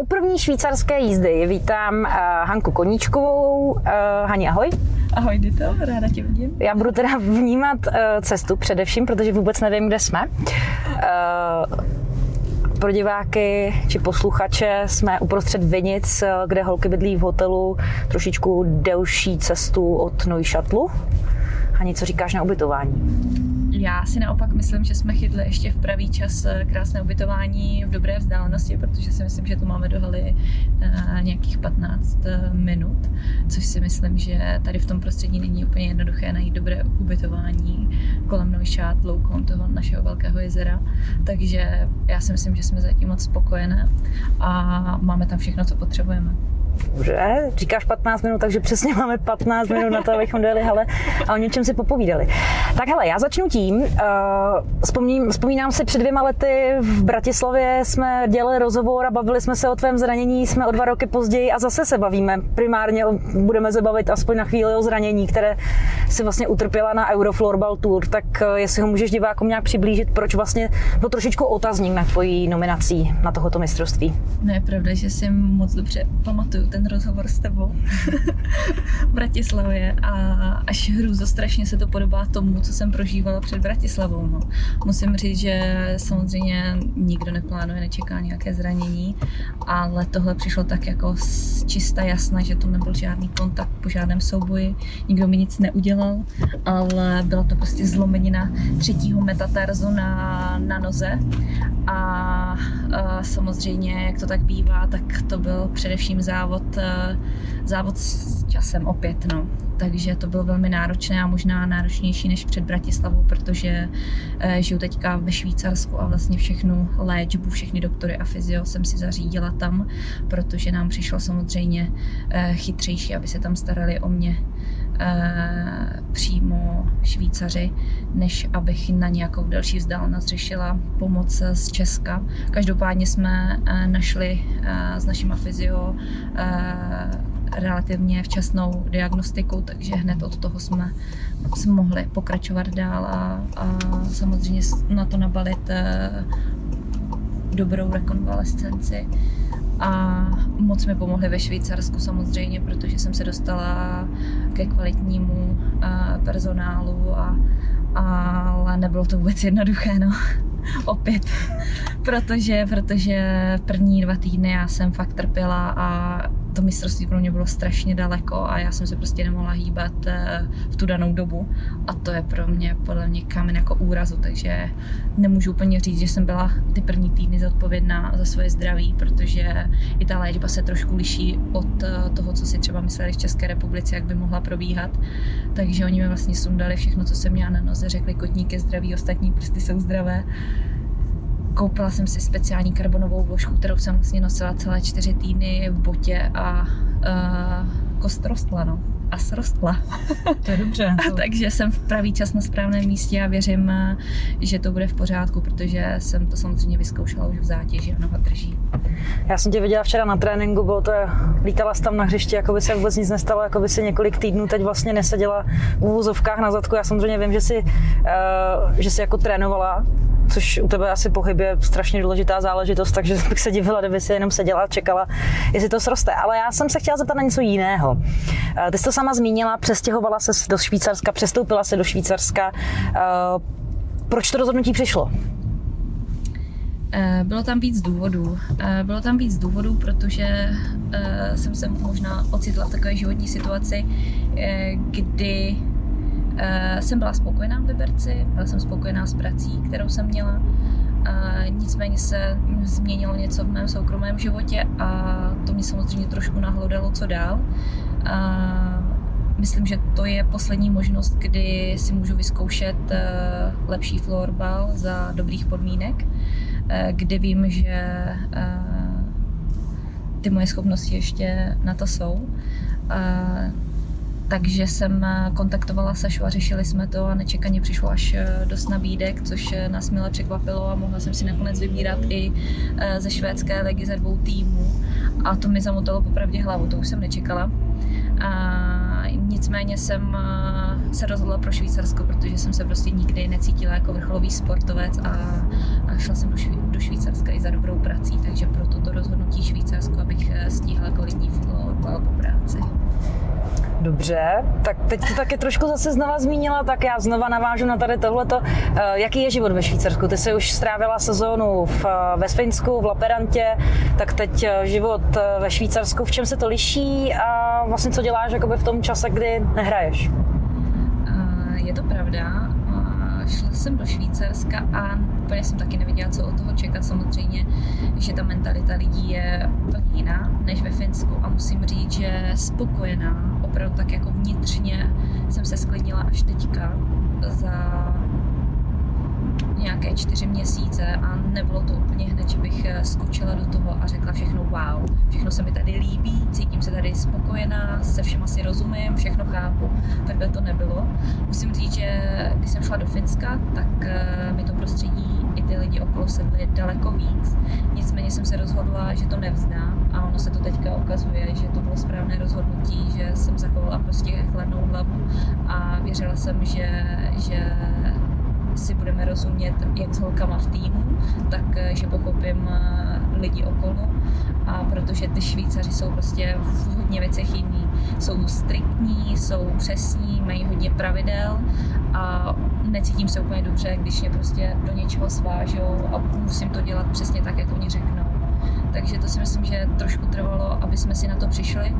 U první švýcarské jízdy vítám uh, Hanku Koníčkovou. Uh, Hani, ahoj. Ahoj, Dito, ráda tě vidím. Já budu teda vnímat uh, cestu především, protože vůbec nevím, kde jsme. Uh, pro diváky či posluchače jsme uprostřed Vinic, kde holky bydlí v hotelu, trošičku delší cestu od Neušatlu. Hani, co říkáš na ubytování? Já si naopak myslím, že jsme chytli ještě v pravý čas eh, krásné ubytování v dobré vzdálenosti, protože si myslím, že tu máme do haly eh, nějakých 15 eh, minut, což si myslím, že tady v tom prostředí není úplně jednoduché najít dobré ubytování kolem Neušátlu, kolem toho našeho velkého jezera. Takže já si myslím, že jsme zatím moc spokojené a máme tam všechno, co potřebujeme. Dobře, říkáš 15 minut, takže přesně máme 15 minut na to, abychom dojeli hele, a o něčem si popovídali. Tak hele, já začnu tím. Uh, vzpomínám, vzpomínám si před dvěma lety v Bratislavě jsme dělali rozhovor a bavili jsme se o tvém zranění, jsme o dva roky později a zase se bavíme. Primárně budeme se bavit aspoň na chvíli o zranění, které si vlastně utrpěla na Euroflorbal Tour, tak uh, jestli ho můžeš divákům nějak přiblížit, proč vlastně byl trošičku otazník na tvojí nominací na tohoto mistrovství. Ne, je pravda, že si moc dobře pamatuju ten rozhovor s tebou v Bratislavě a až hrůzo strašně se to podobá tomu, co jsem prožívala před Bratislavou. No. Musím říct, že samozřejmě nikdo neplánuje, nečeká nějaké zranění, ale tohle přišlo tak jako čista jasna, že to nebyl žádný kontakt po žádném souboji, nikdo mi nic neudělal, ale byla to prostě zlomenina třetího metatarzu na, na noze a, a samozřejmě, jak to tak bývá, tak to byl především závod Eh, závod s časem opět, no. Takže to bylo velmi náročné a možná náročnější než před Bratislavou, protože eh, žiju teďka ve Švýcarsku a vlastně všechnu léčbu, všechny doktory a fyzio jsem si zařídila tam, protože nám přišlo samozřejmě eh, chytřejší, aby se tam starali o mě přímo Švýcaři, než abych na nějakou delší vzdálenost řešila pomoc z Česka. Každopádně jsme našli s našima fyzio relativně včasnou diagnostikou, takže hned od toho jsme, jsme mohli pokračovat dál a, a samozřejmě na to nabalit dobrou rekonvalescenci a moc mi pomohli ve Švýcarsku samozřejmě, protože jsem se dostala ke kvalitnímu personálu, a, ale nebylo to vůbec jednoduché, no. Opět, protože, protože první dva týdny já jsem fakt trpěla a to mistrovství pro mě bylo strašně daleko a já jsem se prostě nemohla hýbat eh, v tu danou dobu a to je pro mě podle mě kámen jako úrazu, takže nemůžu úplně říct, že jsem byla ty první týdny zodpovědná za svoje zdraví, protože i ta léčba se trošku liší od eh, toho, co si třeba mysleli v České republice, jak by mohla probíhat. Takže oni mi vlastně sundali všechno, co jsem měla na noze, řekli kotník je zdravý, ostatní prsty jsou zdravé koupila jsem si speciální karbonovou vložku, kterou jsem vlastně nosila celé čtyři týdny v botě a uh, kost rostla, no. A srostla. To je dobře. To... Takže jsem v pravý čas na správném místě a věřím, že to bude v pořádku, protože jsem to samozřejmě vyzkoušela už v zátěži a noha drží. Já jsem tě viděla včera na tréninku, bylo to, lítala jsi tam na hřišti, jako by se vůbec nic nestalo, jako by si několik týdnů teď vlastně neseděla v úvozovkách na zadku. Já samozřejmě vím, že si, uh, že si jako trénovala což u tebe asi pohyb je strašně důležitá záležitost, takže bych se divila, kdyby si jenom seděla a čekala, jestli to sroste. Ale já jsem se chtěla zeptat na něco jiného. Eh, ty jsi to sama zmínila, přestěhovala se do Švýcarska, přestoupila se do Švýcarska. Eh, proč to rozhodnutí přišlo? Eh, bylo tam víc důvodů. Bylo tam víc důvodů, protože jsem se možná ocitla v takové životní situaci, kdy jsem byla spokojená v Liberci, byla jsem spokojená s prací, kterou jsem měla. Uh, nicméně se změnilo něco v mém soukromém životě a to mě samozřejmě trošku nahlodalo, co dál. Uh, myslím, že to je poslední možnost, kdy si můžu vyzkoušet lepší florbal za dobrých podmínek, kde vím, že ty moje schopnosti ještě na to jsou. Takže jsem eh, kontaktovala Sašu a řešili jsme to a nečekaně přišlo až eh, dost nabídek, což eh, nás milé překvapilo a mohla jsem si nakonec vybírat i ze švédské ligy ze dvou týmů a to mi zamotalo popravdě hlavu, to už jsem nečekala. A nicméně jsem se rozhodla pro Švýcarsko, protože jsem se prostě nikdy necítila jako vrcholový sportovec a, a šla jsem do, Švý, Švýcarska i za dobrou prací, takže proto to rozhodnutí Švýcarsko stíhala kvalitní fotbal po práci. Dobře, tak teď to taky trošku zase znova zmínila, tak já znova navážu na tady tohleto. Eh, jaký je život ve Švýcarsku? Ty jsi už strávila sezónu v, eh, ve Svinsku, v Laperantě, tak teď eh, život ve Švýcarsku, v čem se to liší a vlastně co děláš jakoby v tom čase, kdy nehraješ? Je to pravda. Šla jsem do Švýcarska a úplně jsem taky nevěděla, co od toho čekat. Samozřejmě, že ta mentalita lidí je úplně jiná než ve Finsku a musím říct, že spokojená opravdu tak jako vnitřně jsem se sklidnila až teďka za nějaké čtyři měsíce a nebylo to úplně hned, že bych eh, skočila do toho a řekla všechno wow, všechno se mi tady líbí, cítím se tady spokojená, se všem asi rozumím, všechno chápu, takhle to nebylo. Musím říct, že když jsem šla do Finska, tak eh, mi to prostředí i ty lidi okolo sedli daleko víc. Nicméně jsem se rozhodla, že to nevzdám a ono se to teďka ukazuje, že to bylo správné rozhodnutí, že jsem zachovala prostě chladnou hlavu a věřila jsem, že, že si budeme rozumět jak s holkama v týmu, tak eh, že pochopím eh, lidi okolo. A protože ty Švýcaři jsou prostě v hodně věcech jiný. Jsou striktní, jsou přesní, mají hodně pravidel a necítím se úplně dobře, když mě prostě do něčeho svážou a musím to dělat přesně tak, jak oni řeknou. Takže to si myslím, že trošku trvalo, aby jsme si na to přišli.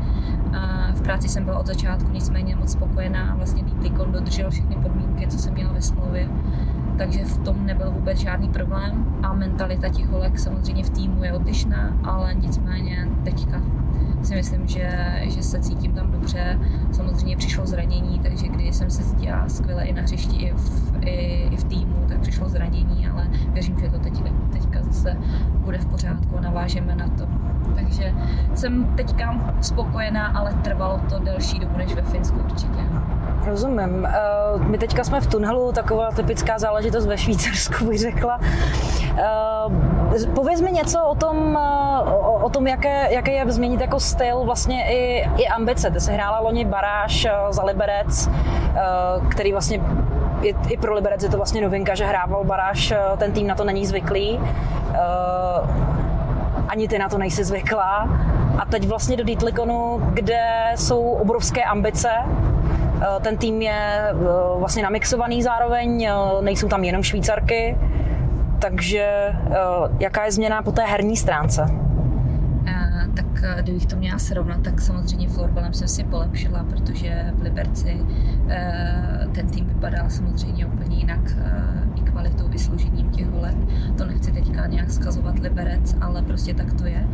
V práci jsem byla od začátku nicméně moc spokojená. Vlastně Deeply dodržel všechny podmínky, co jsem měla ve smlouvě takže v tom nebyl vůbec žádný problém a mentalita těch holek samozřejmě v týmu je odlišná, ale nicméně teďka si myslím, že, že se cítím tam dobře. Samozřejmě přišlo zranění, takže když jsem se cítila skvěle i na hřišti, i v, i, i v týmu, tak přišlo zranění, ale věřím, že to teď, teďka zase bude v pořádku a navážeme na to. Takže jsem teďka spokojená, ale trvalo to delší dobu než ve Finsku určitě. Rozumím. Uh, my teďka jsme v tunelu, taková typická záležitost ve Švýcarsku, bych řekla. Uh, pověz mi něco o tom, uh, o, tom jaké, jaké je změnit jako styl, vlastně i, i ambice. Ty jsi hrála loni baráž za Liberec, který vlastně i, i pro Liberec je to vlastně novinka, že hrával baráž, ten tým na to není zvyklý. Ani ty na to nejsi zvyklá. A teď vlastně do Dietlikonu, kde jsou obrovské ambice, Eh, ten tým je eh, vlastně namixovaný zároveň, eh, nejsou tam jenom Švýcarky, takže jaká je změna po té herní stránce? tak kdybych to měla srovnat, tak samozřejmě florbalem jsem si polepšila, protože v Liberci ten tým vypadal samozřejmě úplně jinak i kvalitou, i složením těch holek. To nechci teďka nějak skazovat Liberec, ale prostě tak to je.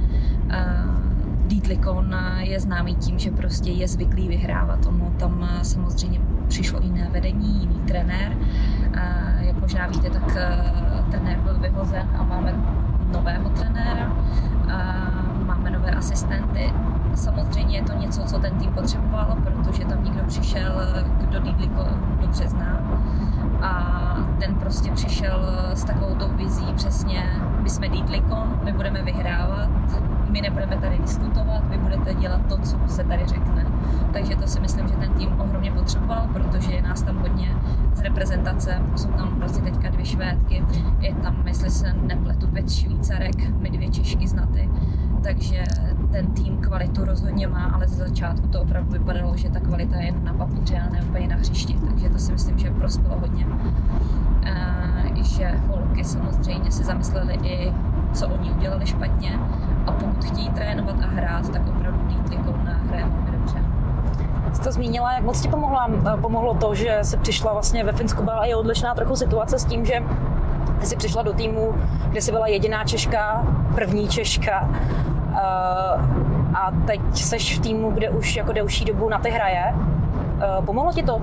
Dietlikon je známý tím, že prostě je zvyklý vyhrávat. Ono tam samozřejmě přišlo jiné vedení, jiný trenér. Jak možná víte, tak eh, trenér byl vyhozen a máme nového trenéra, máme nové asistenty. Samozřejmě je to něco, co ten tým potřeboval, protože tam někdo přišel, kdo Dietlikon dobře zná a ten prostě přišel s takovou tou vizí přesně, my jsme Dietlikon, my budeme vyhrávat, my nebudeme tady diskutovat, vy budete dělat to, co se tady řekne. Takže to si myslím, že ten tým ohromně potřeboval, protože je nás tam hodně z reprezentace. Jsou tam vlastně teďka dvě švédky, je tam, jestli se nepletu, pět švýcarek, my dvě češky znaty. Takže ten tým kvalitu rozhodně má, ale ze začátku to opravdu vypadalo, že ta kvalita je jen na papíře a ne úplně na hřišti. Takže to si myslím, že prospělo hodně. E, že holky samozřejmě si zamysleli i, co oni udělali špatně a pokud chtějí trénovat a hrát, tak opravdu Dietlikon hraje velmi dobře. Jsi to zmínila, jak moc ti pomohla, pomohlo to, že se přišla vlastně ve Finsku, byla i odlišná trochu situace s tím, že jsi přišla do týmu, kde jsi byla jediná Češka, první Češka eh, a teď seš v týmu, kde už jako delší dobu na ty hraje. Eh, pomohlo ti to?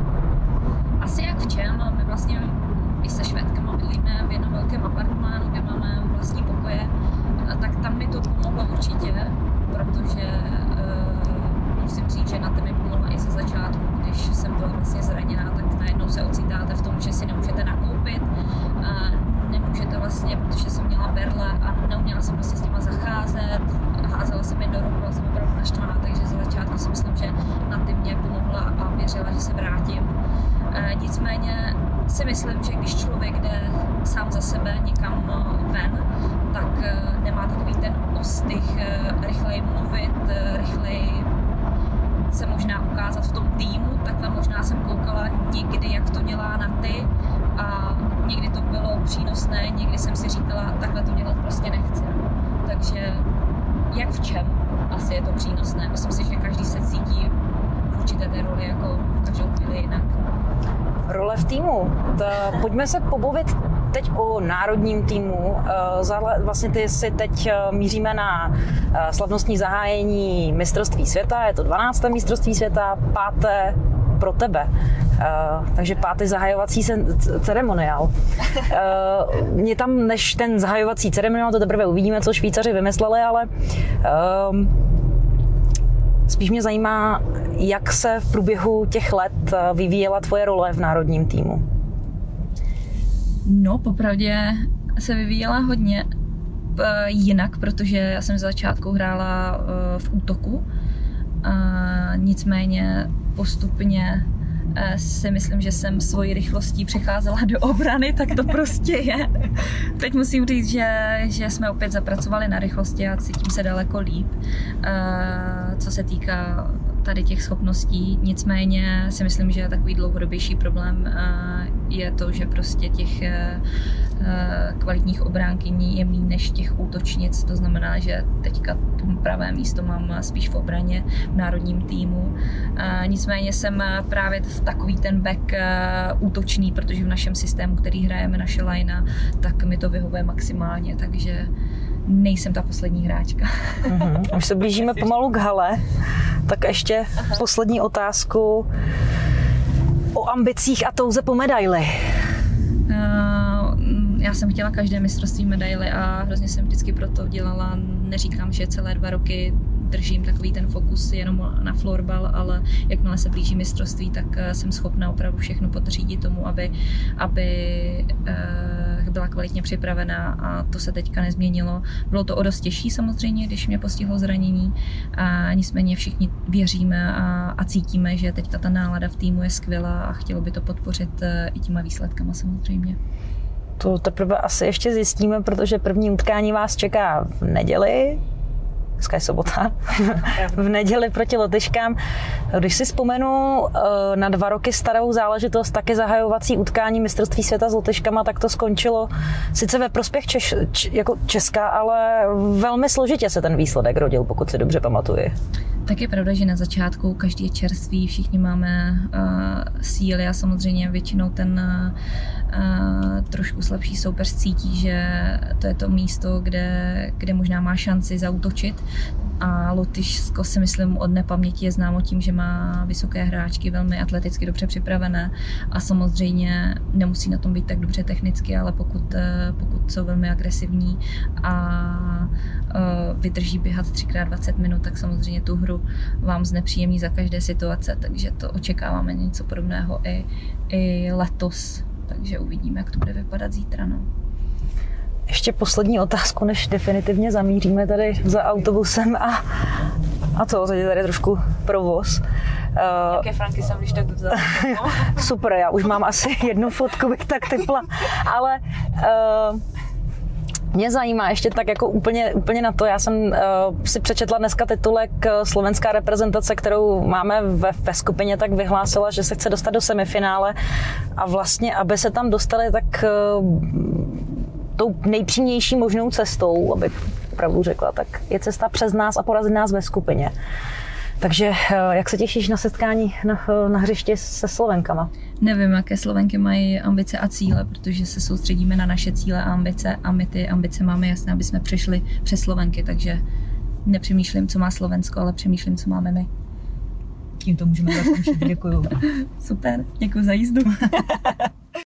Asi jak v čem. My vlastně i se Švédkama bydlíme v jednom velkém apartmánu, člověk jde sám za sebe někam eh, ven, tak eh, nemá takový ten ostych eh, rychleji mluvit, rychleji se možná ukázat v tom týmu, takhle možná jsem koukala někdy, jak to dělá na ty a někdy to bylo přínosné, někdy jsem si říkala, takhle to dělat prostě nechci. Takže jak v čem asi je to přínosné. Myslím si, že každý se cítí v určité té roli jako v každou chvíli jinak. Role v týmu. Ta, pojďme se pobavit teď o národním týmu. Eh, vlastně ty si teď eh, míříme na eh, slavnostní zahájení mistrovství světa. Je to 12. mistrovství světa, páté pro tebe. Takže pátý zahajovací ceremoniál. Mě tam, než ten zahajovací ceremoniál, to teprve uvidíme, co Švýcaři vymysleli, ale uh, spíš mě zajímá, jak se v průběhu těch let vyvíjela tvoje role v národním týmu. No, popravdě se vyvíjela hodně jinak, protože já jsem z začátku hrála v útoku, a nicméně postupně eh, si myslím, že jsem svojí rychlostí přecházela do obrany, tak to prostě je. Teď musím říct, že, že jsme opět zapracovali na rychlosti a cítím se daleko líp, co se týká tady těch schopností. Nicméně si myslím, že takový dlouhodobější problém eh, je to, že prostě těch eh, eh, kvalitních obránkyní je méně než těch útočnic. To znamená, že teďka to pravé místo mám spíš v obraně v národním týmu. Nicméně jsem právě v takový ten back útočný, protože v našem systému, který hrajeme, naše linea, tak mi to vyhovuje maximálně, takže nejsem ta poslední hráčka. Mm-hmm. Už se blížíme pomalu k hale, tak ještě Aha. poslední otázku o ambicích a touze po medaili. Uh, já jsem chtěla každé mistrovství medaily a hrozně jsem vždycky proto dělala. Neříkám, že celé dva roky držím takový ten fokus jenom na florbal, ale jakmile se blíží mistrovství, tak eh, jsem schopna opravdu všechno podřídit tomu, aby, aby uh, byla kvalitně připravená a to se teďka nezměnilo. Bylo to o dost těžší samozřejmě, když mě postihlo zranění a nicméně všichni věříme a, a cítíme, že teďka ta nálada v týmu je skvělá a chtělo by to podpořit uh, i těma výsledkama samozřejmě. To teprve asi ještě zjistíme, protože první utkání vás čeká v neděli dneska je sobota, v neděli proti Lotyškám. Když si vzpomenu eh, na dva roky starou záležitost, taky zahajovací utkání mistrovství světa s Lotyškama, tak to skončilo sice ve prospěch Češ, č, jako Česka, ale velmi složitě se ten výsledek rodil, pokud si dobře pamatuji. Tak je pravda, že na začátku každý je čerstvý, všichni máme uh, síly a samozřejmě většinou ten uh, trošku slabší soupeř cítí, že to je to místo, kde, kde možná má šanci zautočit. A Lotyšsko si myslím od nepaměti je známo tím, že má vysoké hráčky, velmi atleticky dobře připravené a samozřejmě nemusí na tom být tak dobře technicky, ale pokud, pokud jsou velmi agresivní a vydrží běhat 3x20 minut, tak samozřejmě tu hru vám znepříjemní za každé situace, takže to očekáváme něco podobného i, i letos, takže uvidíme, jak to bude vypadat zítra. No. Ještě poslední otázku, než definitivně zamíříme tady za autobusem a, a co, teď je tady trošku provoz. Uh, Jaké franky jsem když tak vzal? Super, já už mám asi jednu fotku, bych tak typla, ale uh, mě zajímá ještě tak jako úplně, úplně na to, já jsem uh, si přečetla dneska titulek eh, slovenská reprezentace, kterou máme ve, ve skupině, tak vyhlásila, že se chce dostat do semifinále a vlastně, aby se tam dostali, tak uh, tou nejpřímější možnou cestou, aby pravdu řekla, tak je cesta přes nás a porazit nás ve skupině. Takže jak se těšíš na setkání na, na hřišti se Slovenkama? Nevím, jaké Slovenky mají ambice a cíle, protože se soustředíme na naše cíle a ambice a my ty ambice máme jasné, aby jsme přešli přes Slovenky, takže nepřemýšlím, co má Slovensko, ale přemýšlím, co máme my. Tím to můžeme zakončit. Děkuju. Super, děkuji za jízdu.